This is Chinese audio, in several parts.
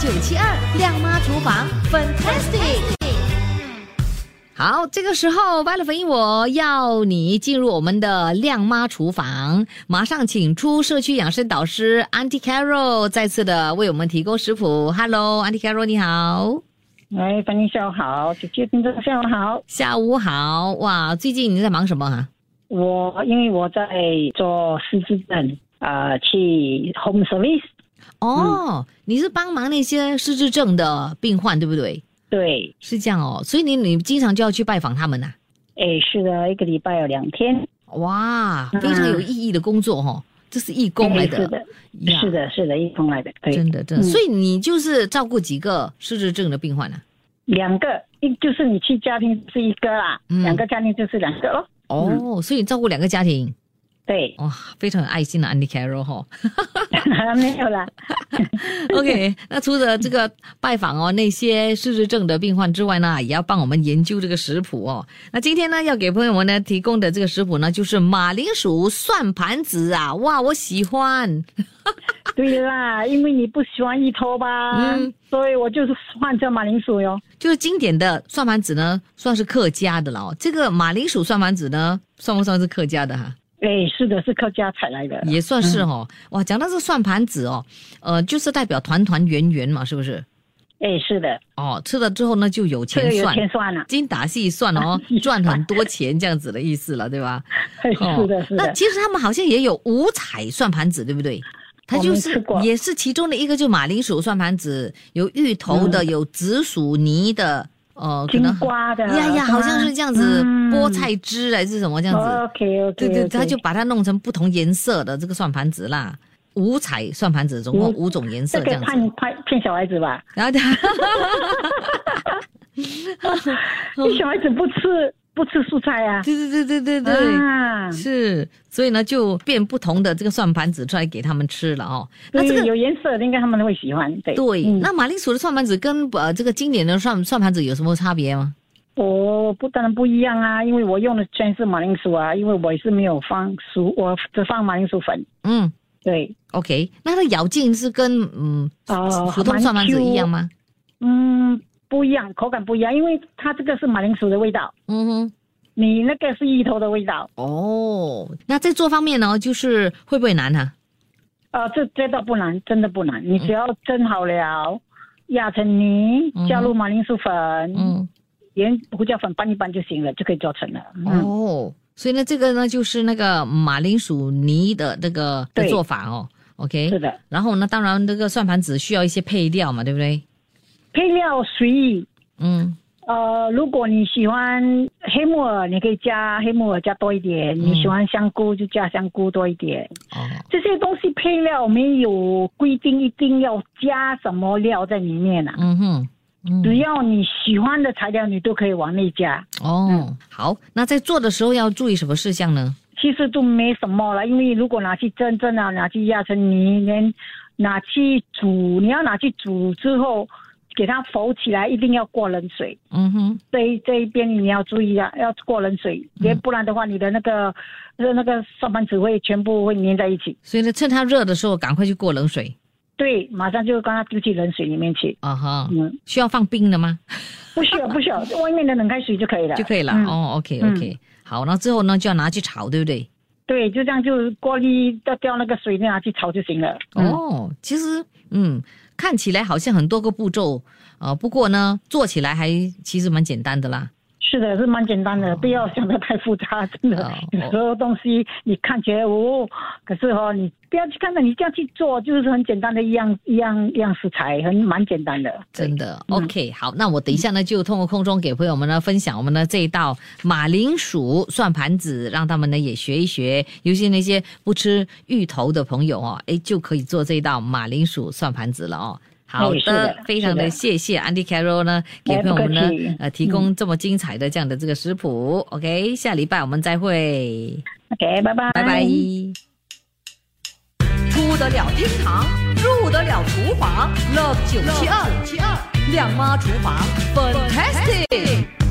九七二亮妈厨房 Fantastic。好，这个时候 v i o l e 我要你进入我们的亮妈厨房，马上请出社区养生导师 Auntie Carol 再次的为我们提供食谱。Hello，Auntie Carol，你好。哎，欢迎下午好，姐姐听众下午好。下午好，哇，最近你在忙什么啊？我因为我在做失智症，呃，去 home service。哦，你是帮忙那些失智症的病患，对不对？对，是这样哦，所以你你经常就要去拜访他们呐、哎，是的，一个礼拜有两天。哇，非常有意义的工作哦，这是义工来的，哎是的，是的，是的，义工来的，对，真的真的。嗯。所以你就是照顾几个失智症的病患呢、两个，一就是你去家庭是一个啦，嗯。两个家庭就是两个咯。哦，所以你照顾两个家庭，对，哇、非常有爱心的 Andy Carroll 哈、没有啦。OK，那除了这个拜访哦那些失智症的病患之外呢，也要帮我们研究这个食谱哦。那今天呢，要给朋友们呢提供的这个食谱呢，就是马铃薯算盘子啊，哇，我喜欢。对啦，因为你不喜欢一头吧，嗯所以我就是换成马铃薯哟。就是经典的算盘子呢，算是客家的了哦。这个马铃薯算盘子呢，算不算是客家的哈？哎，是的，是靠家产来的。也算是哦。哇，讲到这算盘子哦，呃，就是代表团团圆圆嘛，是不是？哎，是的，哦，吃了之后呢，就有钱算有钱算，钱算了。精打细算哦，赚很多钱这样子的意思了，对吧？哦是的，是的。那其实他们好像也有五彩算盘子，对不对？它就是也是其中的一个，就马铃薯算盘子，有芋头的，有紫薯泥的，呃，可能瓜的呀呀，好像是这样子，嗯菠菜汁还是什么这样子。OK OK，对对，他就把它弄成不同颜色的这个算盘子啦，五彩算盘子，总共嗯五种颜色这样子。骗骗骗小孩子吧，然后他，小孩子不吃不吃蔬菜啊。对对对对对对，啊，是，所以呢就变不同的这个算盘子出来给他们吃了哦。那这个有颜色的应该他们会喜欢。对对，嗯那马铃薯的算盘子跟呃这个经典的算算盘子有什么差别吗？我不当然不一样啊，因为我用的全是马铃薯啊，因为我也是没有放薯，我只放马铃薯粉。嗯对，，OK，那它的咬劲是跟嗯哦普通算盘子一样吗？嗯，不一样，口感不一样，因为它这个是马铃薯的味道，嗯哼，你那个是芋头的味道。哦，那在做方面呢，就是会不会难哈、呃，这这倒不难，真的不难，你只要蒸好了，压成泥嗯，加入马铃薯粉，嗯，盐胡椒粉拌一拌就行了，就可以做成了。嗯，哦，所以呢，这个呢就是那个马铃薯泥的那个的做法哦。OK，是的，然后呢，当然这个算盘子需要一些配料嘛，对不对？配料随意。嗯呃，如果你喜欢黑木耳，你可以加黑木耳加多一点；嗯你喜欢香菇就加香菇多一点。哦这些东西配料没有规定一定要加什么料在里面啊，嗯哼嗯只要你喜欢的材料，你都可以往内加。哦好，那在做的时候要注意什么事项呢？其实都没什么了，因为如果拿去蒸蒸啊，拿去压成泥，连拿去煮，你要拿去煮之后，给它浮起来，一定要过冷水。嗯哼这一这一边你要注意啊，要过冷水，别不然的话，你的那个那那个上班纸会全部会粘在一起。所以呢，趁它热的时候赶快去过冷水对，马上就刚它丢进冷水里面去。啊哈。嗯，需要放冰的吗？不需要不需要，外面的冷开水就可以了，就可以了。嗯哦，OK OK，、好，那之后呢就要拿去炒，对不对？对，就这样就锅里掉掉那个水，拿去炒就行了。嗯，哦，其实嗯，看起来好像很多个步骤，呃，不过呢，做起来还其实蛮简单的啦。是的，是蛮简单的，不要想的太复杂，真的。哦有时候东西你看起来哦，可是哦，你不要去看到，你这样去做，就是很简单的一样一样一样食材，很蛮简单的。真的嗯，OK，好，那我等一下呢，就通过空中给朋友们呢分享我们的这一道马铃薯算盘子，让他们呢也学一学，尤其那些不吃芋头的朋友哦，哎，就可以做这一道马铃薯算盘子了哦。好的非常的谢谢 Andy Carroll 呢，给哎朋友们呢呃提供这么精彩的这样的这个食谱。OK，下礼拜我们再会，OK，拜拜，拜拜。出得了厅堂，入得了厨房，Love 九七二七二亮妈厨房，Fantastic。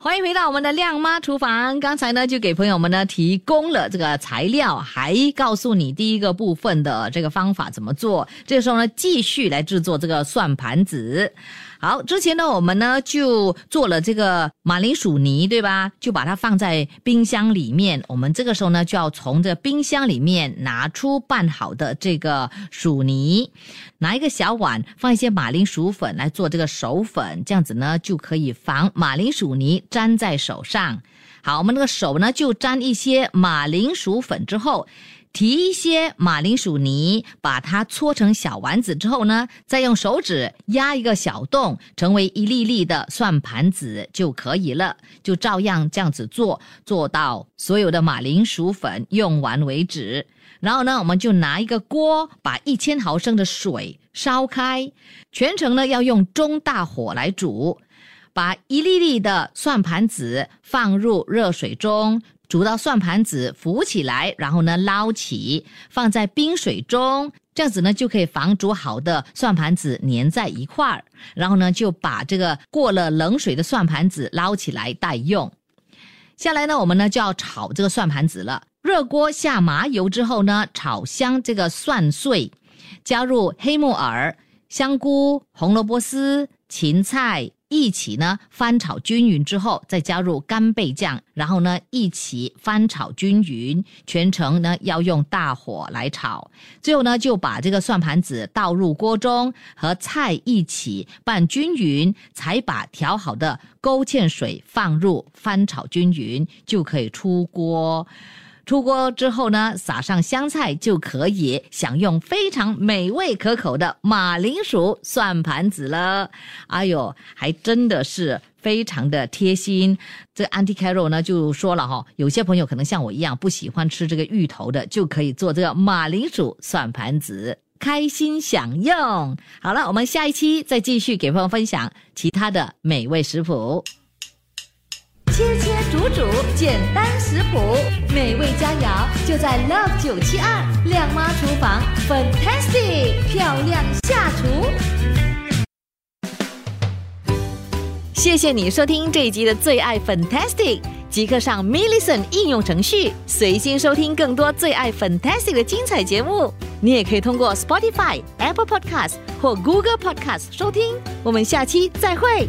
欢迎回到我们的亮妈厨房。刚才呢，就给朋友们呢提供了这个材料，还告诉你第一个部分的这个方法怎么做。这个时候呢，继续来制作这个算盘子。好，之前呢，我们呢就做了这个马铃薯泥，对吧？就把它放在冰箱里面。我们这个时候呢，就要从这冰箱里面拿出拌好的这个薯泥，拿一个小碗放一些马铃薯粉来做这个手粉，这样子呢就可以防马铃薯泥粘在手上。好，我们那个手呢就沾一些马铃薯粉之后。提一些马铃薯泥，把它搓成小丸子之后呢，再用手指压一个小洞，成为一粒粒的算盘子就可以了。就照样这样子做，做到所有的马铃薯粉用完为止。然后呢，我们就拿一个锅，把一千毫升的水烧开，全程呢要用中大火来煮。把一粒粒的算盘子放入热水中，煮到算盘子浮起来，然后呢捞起，放在冰水中，这样子呢就可以防煮好的算盘子粘在一块儿。然后呢就把这个过了冷水的算盘子捞起来待用。下来呢，我们呢就要炒这个算盘子了。热锅下麻油之后呢，炒香这个蒜碎，加入黑木耳、香菇、红萝卜丝、芹菜一起呢翻炒均匀之后，再加入干贝酱，然后呢一起翻炒均匀，全程呢要用大火来炒。最后呢就把这个算盘子倒入锅中，和菜一起拌均匀，才把调好的勾芡水放入翻炒均匀，就可以出锅。出锅之后呢，撒上香菜就可以享用非常美味可口的马铃薯算盘子了。哎呦，还真的是非常的贴心。这 anti carol 呢就说了哈、有些朋友可能像我一样不喜欢吃这个芋头的，就可以做这个马铃薯算盘子。开心享用。好了，我们下一期再继续给朋友分享其他的美味食谱。切切煮煮，简单食谱，美味佳肴就在 Love 九七二亮妈厨房，Fantastic 漂亮下厨。谢谢你收听这一集的最爱 Fantastic，即刻上 m i l l i c e n 应用程序，随心收听更多最爱 Fantastic 的精彩节目。你也可以通过 Spotify、Apple Podcast 或 Google Podcast 收听。我们下期再会。